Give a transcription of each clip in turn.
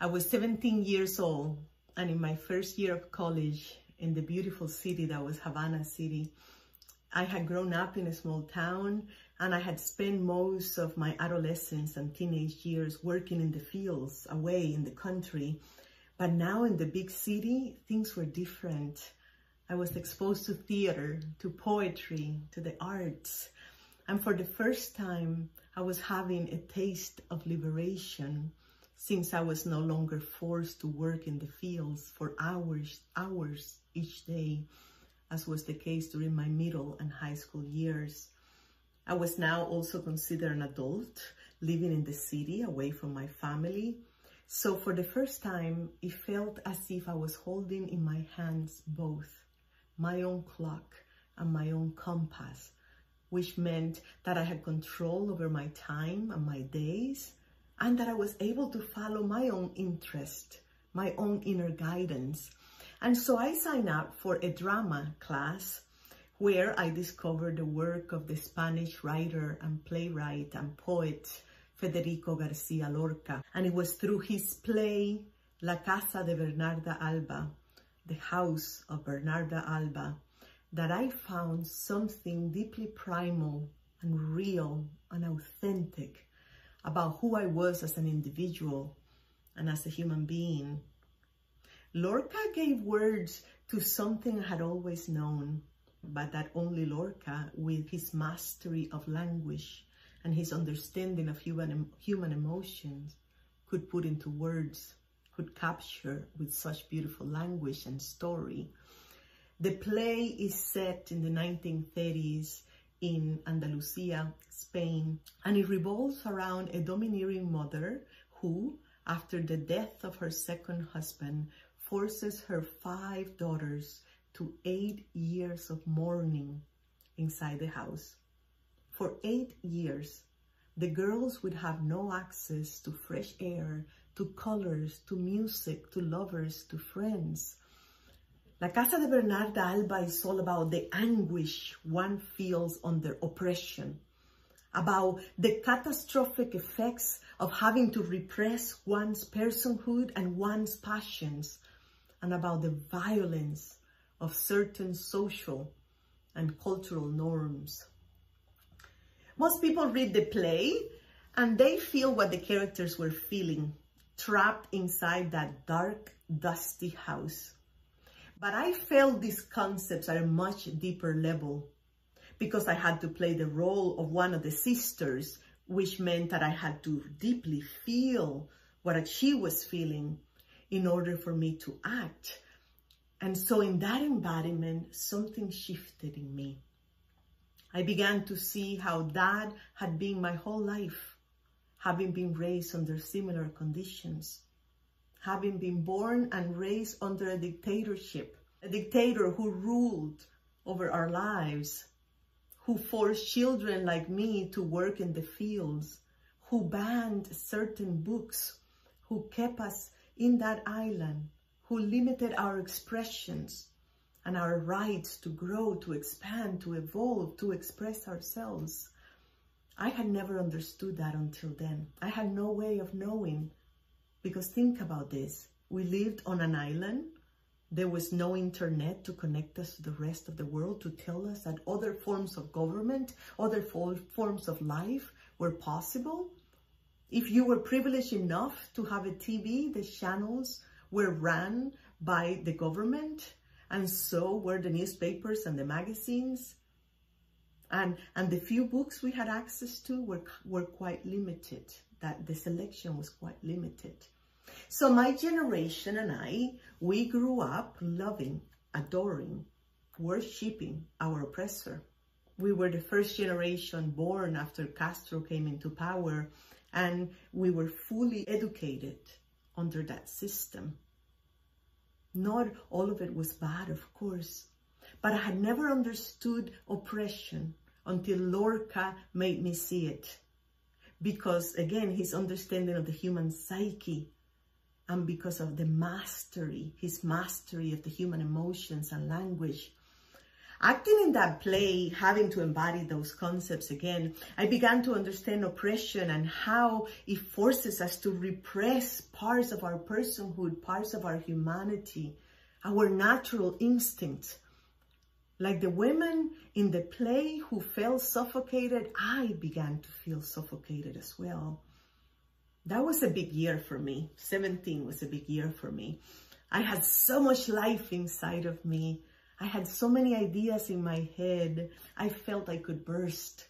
I was 17 years old and in my first year of college in the beautiful city that was Havana City, I had grown up in a small town and I had spent most of my adolescence and teenage years working in the fields away in the country. But now in the big city, things were different. I was exposed to theater, to poetry, to the arts. And for the first time, I was having a taste of liberation since I was no longer forced to work in the fields for hours, hours each day, as was the case during my middle and high school years. I was now also considered an adult, living in the city away from my family. So for the first time, it felt as if I was holding in my hands both my own clock and my own compass, which meant that I had control over my time and my days, and that I was able to follow my own interest, my own inner guidance. And so I signed up for a drama class where I discovered the work of the Spanish writer and playwright and poet Federico Garcia Lorca. And it was through his play La Casa de Bernarda Alba, the house of Bernarda Alba, that I found something deeply primal and real and authentic about who I was as an individual and as a human being. Lorca gave words to something I had always known, but that only Lorca, with his mastery of language and his understanding of human, human emotions, could put into words, could capture with such beautiful language and story. The play is set in the 1930s in Andalusia, Spain, and it revolves around a domineering mother who, after the death of her second husband, forces her five daughters to eight years of mourning inside the house. For eight years, the girls would have no access to fresh air, to colors, to music, to lovers, to friends. La Casa de Bernarda Alba is all about the anguish one feels under oppression, about the catastrophic effects of having to repress one's personhood and one's passions, and about the violence of certain social and cultural norms. Most people read the play and they feel what the characters were feeling, trapped inside that dark, dusty house. But I felt these concepts at a much deeper level because I had to play the role of one of the sisters, which meant that I had to deeply feel what she was feeling in order for me to act. And so in that embodiment, something shifted in me. I began to see how that had been my whole life, having been raised under similar conditions, having been born and raised under a dictatorship, a dictator who ruled over our lives, who forced children like me to work in the fields, who banned certain books, who kept us in that island, who limited our expressions and our rights to grow, to expand, to evolve, to express ourselves. I had never understood that until then. I had no way of knowing because think about this. We lived on an island. There was no internet to connect us to the rest of the world, to tell us that other forms of government, other forms of life were possible. If you were privileged enough to have a TV, the channels were run by the government and so were the newspapers and the magazines. And, and the few books we had access to were, were quite limited, that the selection was quite limited. So my generation and I, we grew up loving, adoring, worshipping our oppressor. We were the first generation born after Castro came into power and we were fully educated under that system. Not all of it was bad, of course, but I had never understood oppression until Lorca made me see it. Because again, his understanding of the human psyche and because of the mastery, his mastery of the human emotions and language. Acting in that play, having to embody those concepts again, I began to understand oppression and how it forces us to repress parts of our personhood, parts of our humanity, our natural instincts. Like the women in the play who felt suffocated, I began to feel suffocated as well. That was a big year for me. 17 was a big year for me. I had so much life inside of me. I had so many ideas in my head. I felt I could burst.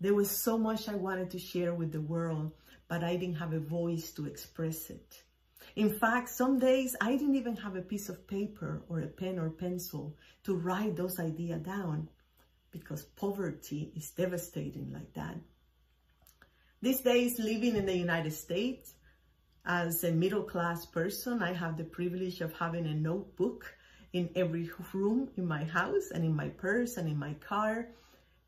There was so much I wanted to share with the world, but I didn't have a voice to express it. In fact, some days I didn't even have a piece of paper or a pen or pencil to write those ideas down because poverty is devastating like that. These days, living in the United States, as a middle class person, I have the privilege of having a notebook in every room in my house and in my purse and in my car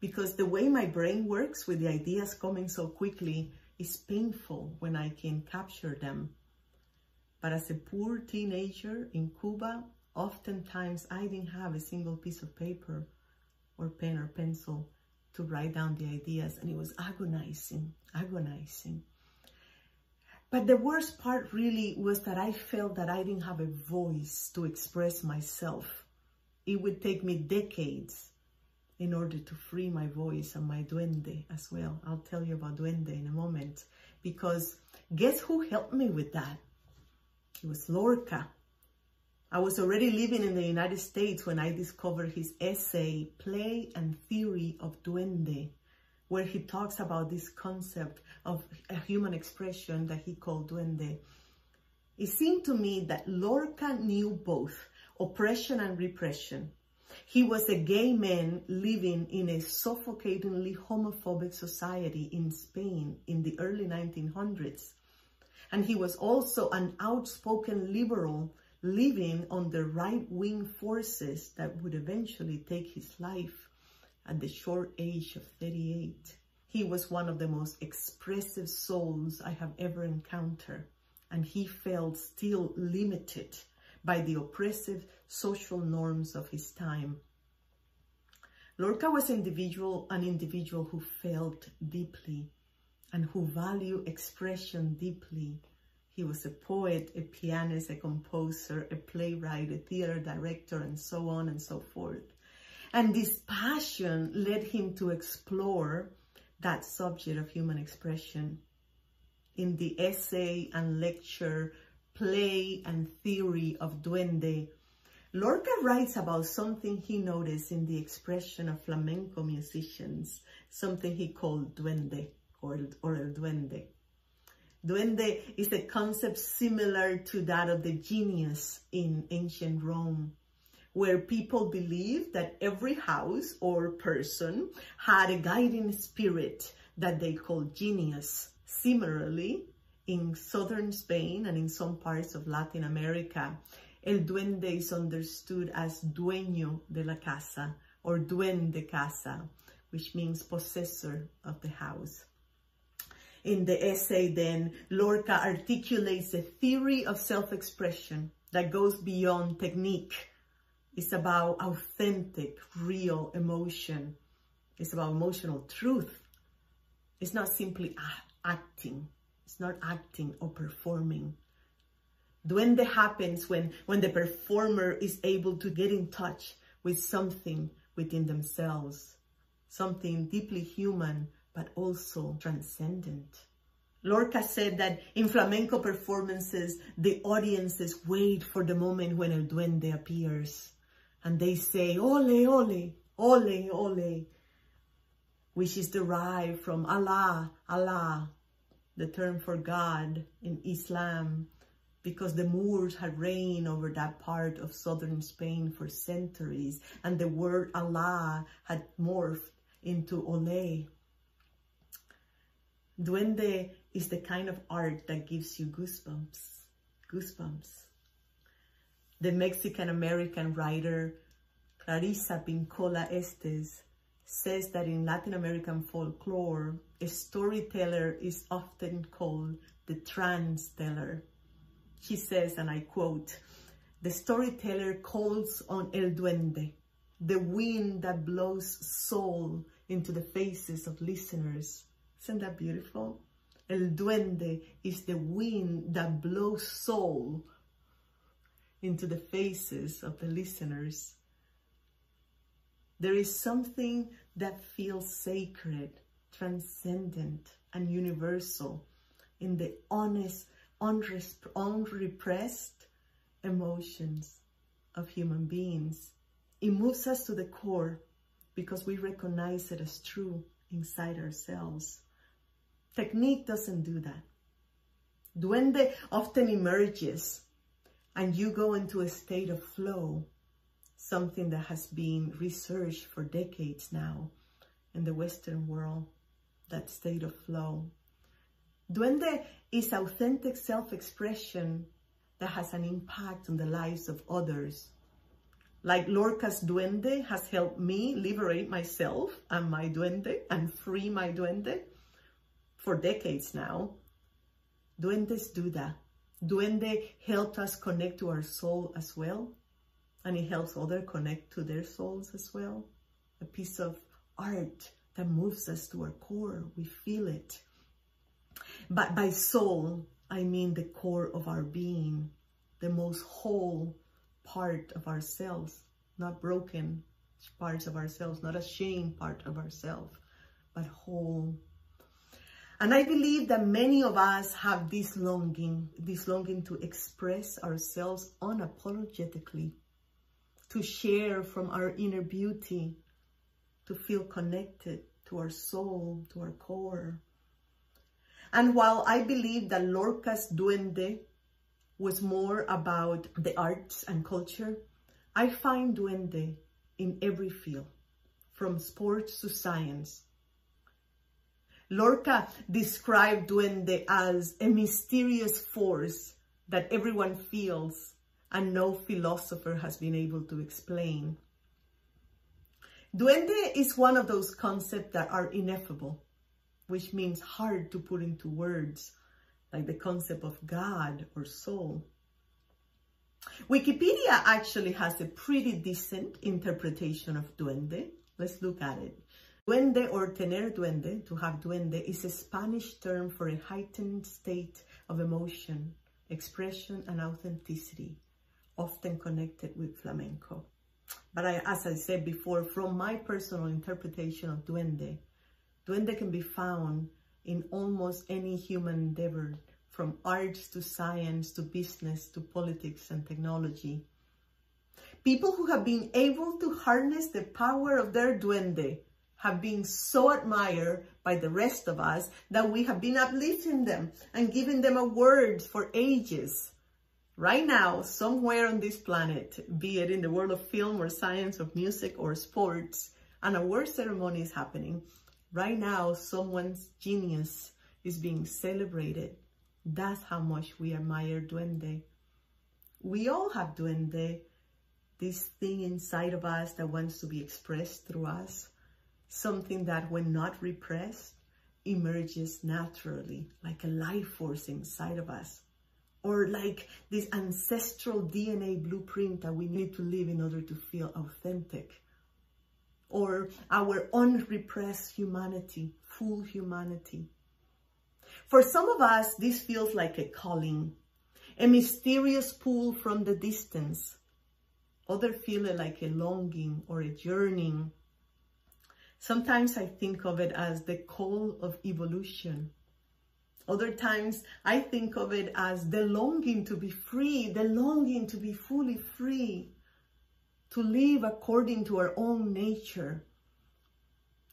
because the way my brain works with the ideas coming so quickly is painful when I can capture them. But as a poor teenager in Cuba, oftentimes I didn't have a single piece of paper or pen or pencil to write down the ideas and it was agonizing, agonizing. But the worst part really was that I felt that I didn't have a voice to express myself. It would take me decades in order to free my voice and my duende as well. I'll tell you about duende in a moment. Because guess who helped me with that? It was Lorca. I was already living in the United States when I discovered his essay, Play and Theory of Duende where he talks about this concept of a human expression that he called duende. It seemed to me that Lorca knew both oppression and repression. He was a gay man living in a suffocatingly homophobic society in Spain in the early 1900s. And he was also an outspoken liberal living on the right-wing forces that would eventually take his life at the short age of 38. He was one of the most expressive souls I have ever encountered, and he felt still limited by the oppressive social norms of his time. Lorca was individual, an individual who felt deeply and who value expression deeply. He was a poet, a pianist, a composer, a playwright, a theater director, and so on and so forth. And this passion led him to explore that subject of human expression in the essay and lecture, play and theory of Duende. Lorca writes about something he noticed in the expression of flamenco musicians, something he called Duende or, or el Duende. Duende is a concept similar to that of the genius in ancient Rome where people believed that every house or person had a guiding spirit that they called genius. Similarly, in southern Spain and in some parts of Latin America, el duende is understood as dueño de la casa or duende casa, which means possessor of the house. In the essay then, Lorca articulates a theory of self-expression that goes beyond technique it's about authentic, real emotion. It's about emotional truth. It's not simply acting. It's not acting or performing. Duende happens when, when the performer is able to get in touch with something within themselves, something deeply human, but also transcendent. Lorca said that in flamenco performances, the audiences wait for the moment when El Duende appears and they say, ole, ole, ole, ole, which is derived from Allah, Allah, the term for God in Islam, because the Moors had reigned over that part of southern Spain for centuries, and the word Allah had morphed into ole. Duende is the kind of art that gives you goosebumps, goosebumps the Mexican-American writer Clarissa Pinkola Estes says that in Latin American folklore, a storyteller is often called the trans teller. She says, and I quote, the storyteller calls on El Duende, the wind that blows soul into the faces of listeners. Isn't that beautiful? El duende is the wind that blows soul into the faces of the listeners. There is something that feels sacred, transcendent, and universal in the honest, unrepressed emotions of human beings. It moves us to the core because we recognize it as true inside ourselves. Technique doesn't do that. Duende often emerges and you go into a state of flow, something that has been researched for decades now in the Western world, that state of flow. Duende is authentic self-expression that has an impact on the lives of others. Like Lorca's duende has helped me liberate myself and my duende and free my duende for decades now. Duendes do that. Duende helped us connect to our soul as well. And it helps others connect to their souls as well. A piece of art that moves us to our core. We feel it. But by soul, I mean the core of our being, the most whole part of ourselves, not broken parts of ourselves, not a shame part of ourselves, but whole and I believe that many of us have this longing, this longing to express ourselves unapologetically, to share from our inner beauty, to feel connected to our soul, to our core. And while I believe that Lorca's Duende was more about the arts and culture, I find Duende in every field, from sports to science, Lorca described Duende as a mysterious force that everyone feels and no philosopher has been able to explain. Duende is one of those concepts that are ineffable, which means hard to put into words, like the concept of God or soul. Wikipedia actually has a pretty decent interpretation of duende. Let's look at it. Duende or tener duende, to have duende, is a Spanish term for a heightened state of emotion, expression, and authenticity, often connected with flamenco. But I, as I said before, from my personal interpretation of duende, duende can be found in almost any human endeavor, from arts to science to business to politics and technology. People who have been able to harness the power of their duende have been so admired by the rest of us that we have been uplifting them and giving them awards for ages. Right now, somewhere on this planet, be it in the world of film or science or music or sports, an award ceremony is happening. Right now, someone's genius is being celebrated. That's how much we admire Duende. We all have Duende, this thing inside of us that wants to be expressed through us something that when not repressed emerges naturally like a life force inside of us or like this ancestral DNA blueprint that we need to live in order to feel authentic or our unrepressed humanity, full humanity. For some of us, this feels like a calling, a mysterious pull from the distance. Others feel it like a longing or a yearning Sometimes I think of it as the call of evolution. Other times I think of it as the longing to be free, the longing to be fully free, to live according to our own nature.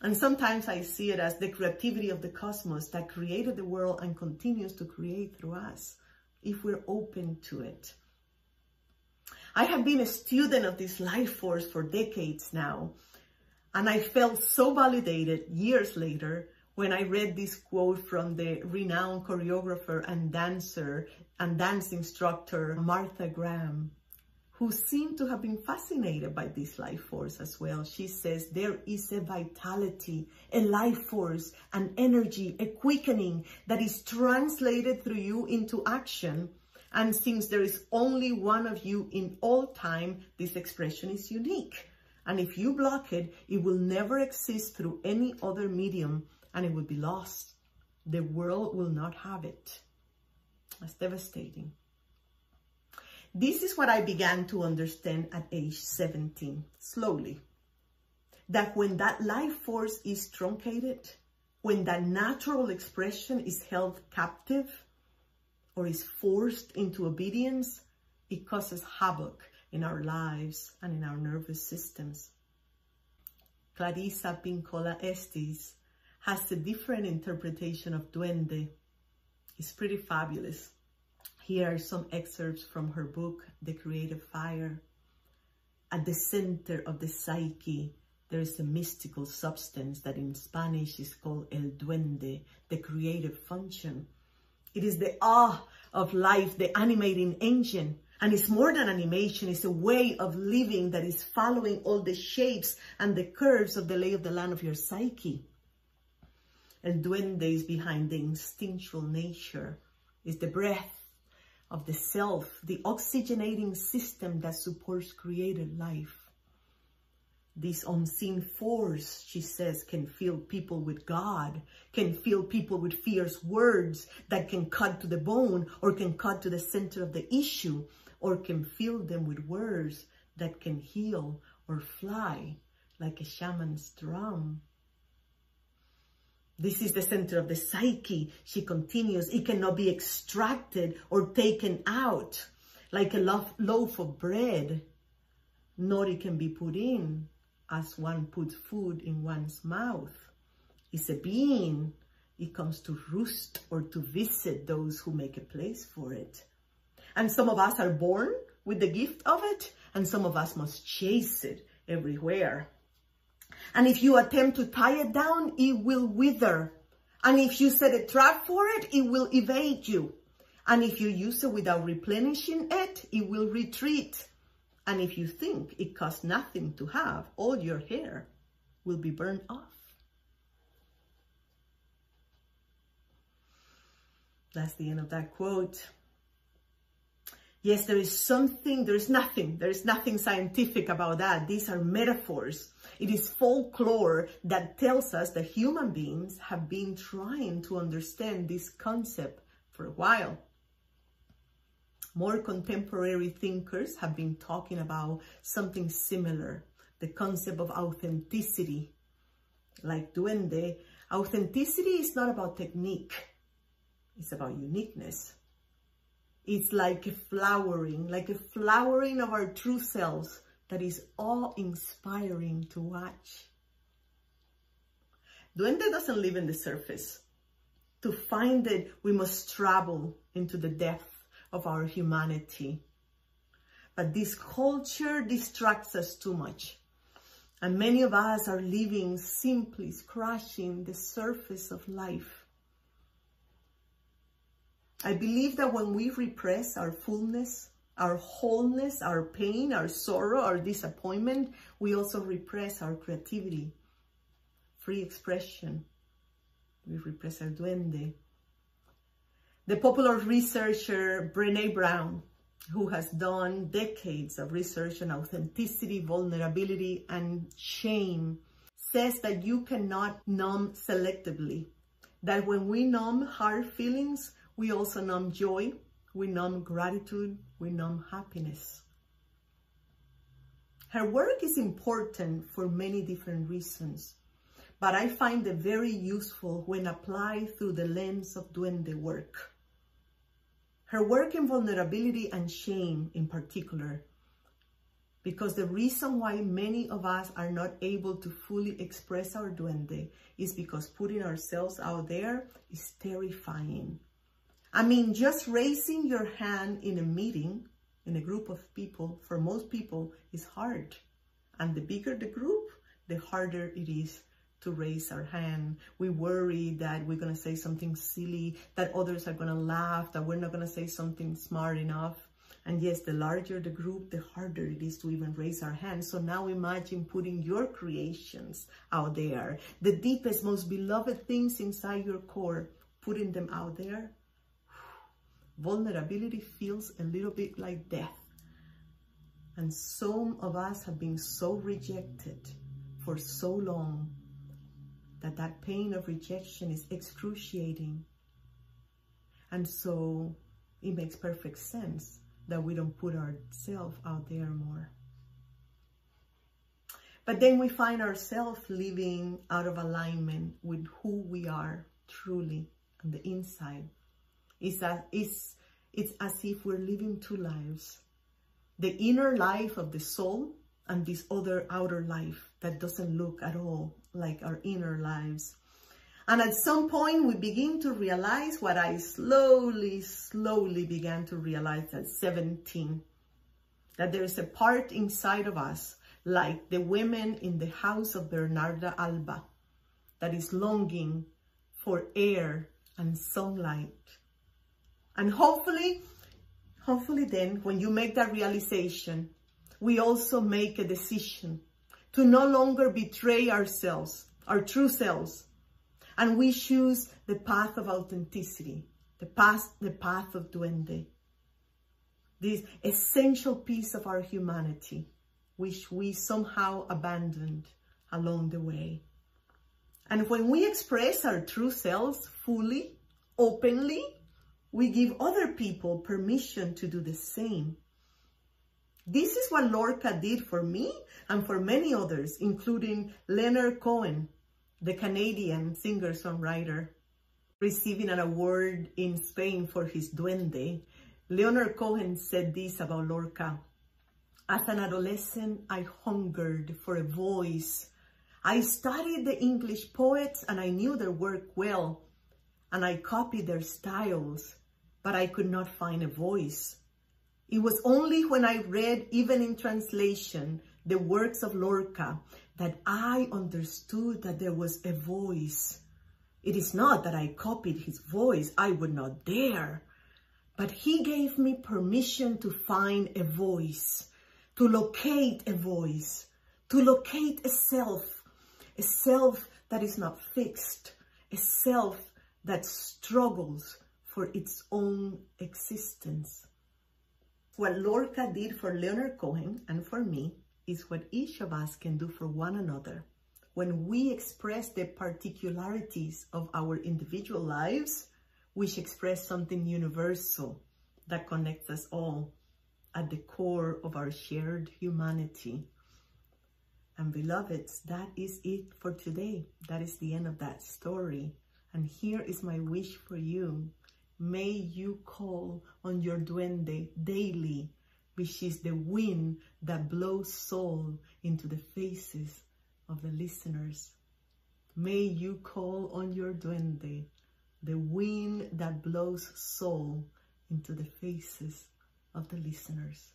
And sometimes I see it as the creativity of the cosmos that created the world and continues to create through us, if we're open to it. I have been a student of this life force for decades now, and I felt so validated years later when I read this quote from the renowned choreographer and dancer and dance instructor, Martha Graham, who seemed to have been fascinated by this life force as well. She says, there is a vitality, a life force, an energy, a quickening that is translated through you into action. And since there is only one of you in all time, this expression is unique. And if you block it, it will never exist through any other medium and it will be lost. The world will not have it. That's devastating. This is what I began to understand at age 17, slowly. That when that life force is truncated, when that natural expression is held captive or is forced into obedience, it causes havoc in our lives and in our nervous systems. Clarissa Pinkola Estes has a different interpretation of duende. It's pretty fabulous. Here are some excerpts from her book, The Creative Fire. At the center of the psyche, there is a mystical substance that in Spanish is called el duende, the creative function. It is the awe of life, the animating engine and it's more than animation, it's a way of living that is following all the shapes and the curves of the lay of the land of your psyche. El duende is behind the instinctual nature, is the breath of the self, the oxygenating system that supports created life. This unseen force, she says, can fill people with God, can fill people with fierce words that can cut to the bone or can cut to the center of the issue or can fill them with words that can heal or fly like a shaman's drum. This is the center of the psyche, she continues. It cannot be extracted or taken out like a loaf of bread, nor it can be put in as one puts food in one's mouth. It's a being. It comes to roost or to visit those who make a place for it. And some of us are born with the gift of it, and some of us must chase it everywhere. And if you attempt to tie it down, it will wither. And if you set a trap for it, it will evade you. And if you use it without replenishing it, it will retreat. And if you think it costs nothing to have, all your hair will be burned off. That's the end of that quote. Yes, there is something, there is nothing, there is nothing scientific about that. These are metaphors. It is folklore that tells us that human beings have been trying to understand this concept for a while. More contemporary thinkers have been talking about something similar, the concept of authenticity. Like Duende, authenticity is not about technique, it's about uniqueness. It's like a flowering, like a flowering of our true selves that is awe-inspiring to watch. Duende doesn't live in the surface. To find it, we must travel into the depth of our humanity. But this culture distracts us too much. And many of us are living simply scratching the surface of life. I believe that when we repress our fullness, our wholeness, our pain, our sorrow, our disappointment, we also repress our creativity, free expression. We repress our duende. The popular researcher Brene Brown, who has done decades of research on authenticity, vulnerability, and shame, says that you cannot numb selectively. That when we numb hard feelings, we also numb joy, we numb gratitude, we numb happiness. Her work is important for many different reasons, but I find it very useful when applied through the lens of duende work. Her work in vulnerability and shame in particular, because the reason why many of us are not able to fully express our duende is because putting ourselves out there is terrifying. I mean, just raising your hand in a meeting, in a group of people, for most people is hard. And the bigger the group, the harder it is to raise our hand. We worry that we're going to say something silly, that others are going to laugh, that we're not going to say something smart enough. And yes, the larger the group, the harder it is to even raise our hands. So now imagine putting your creations out there, the deepest, most beloved things inside your core, putting them out there vulnerability feels a little bit like death. And some of us have been so rejected for so long that that pain of rejection is excruciating. And so it makes perfect sense that we don't put ourselves out there more. But then we find ourselves living out of alignment with who we are truly on the inside. It's, it's, it's as if we're living two lives. The inner life of the soul and this other outer life that doesn't look at all like our inner lives. And at some point, we begin to realize what I slowly, slowly began to realize at 17, that there is a part inside of us, like the women in the house of Bernarda Alba, that is longing for air and sunlight. And hopefully, hopefully then, when you make that realization, we also make a decision to no longer betray ourselves, our true selves, and we choose the path of authenticity, the path, the path of duende, this essential piece of our humanity, which we somehow abandoned along the way. And when we express our true selves fully, openly, we give other people permission to do the same. This is what Lorca did for me and for many others, including Leonard Cohen, the Canadian singer-songwriter, receiving an award in Spain for his duende. Leonard Cohen said this about Lorca. As an adolescent, I hungered for a voice. I studied the English poets and I knew their work well, and I copied their styles, but I could not find a voice. It was only when I read, even in translation, the works of Lorca that I understood that there was a voice. It is not that I copied his voice, I would not dare. But he gave me permission to find a voice, to locate a voice, to locate a self, a self that is not fixed, a self that struggles for its own existence. What Lorca did for Leonard Cohen and for me is what each of us can do for one another. When we express the particularities of our individual lives, which express something universal that connects us all at the core of our shared humanity. And beloveds, that is it for today. That is the end of that story. And here is my wish for you. May you call on your duende daily which is the wind that blows soul into the faces of the listeners. May you call on your duende, the wind that blows soul into the faces of the listeners.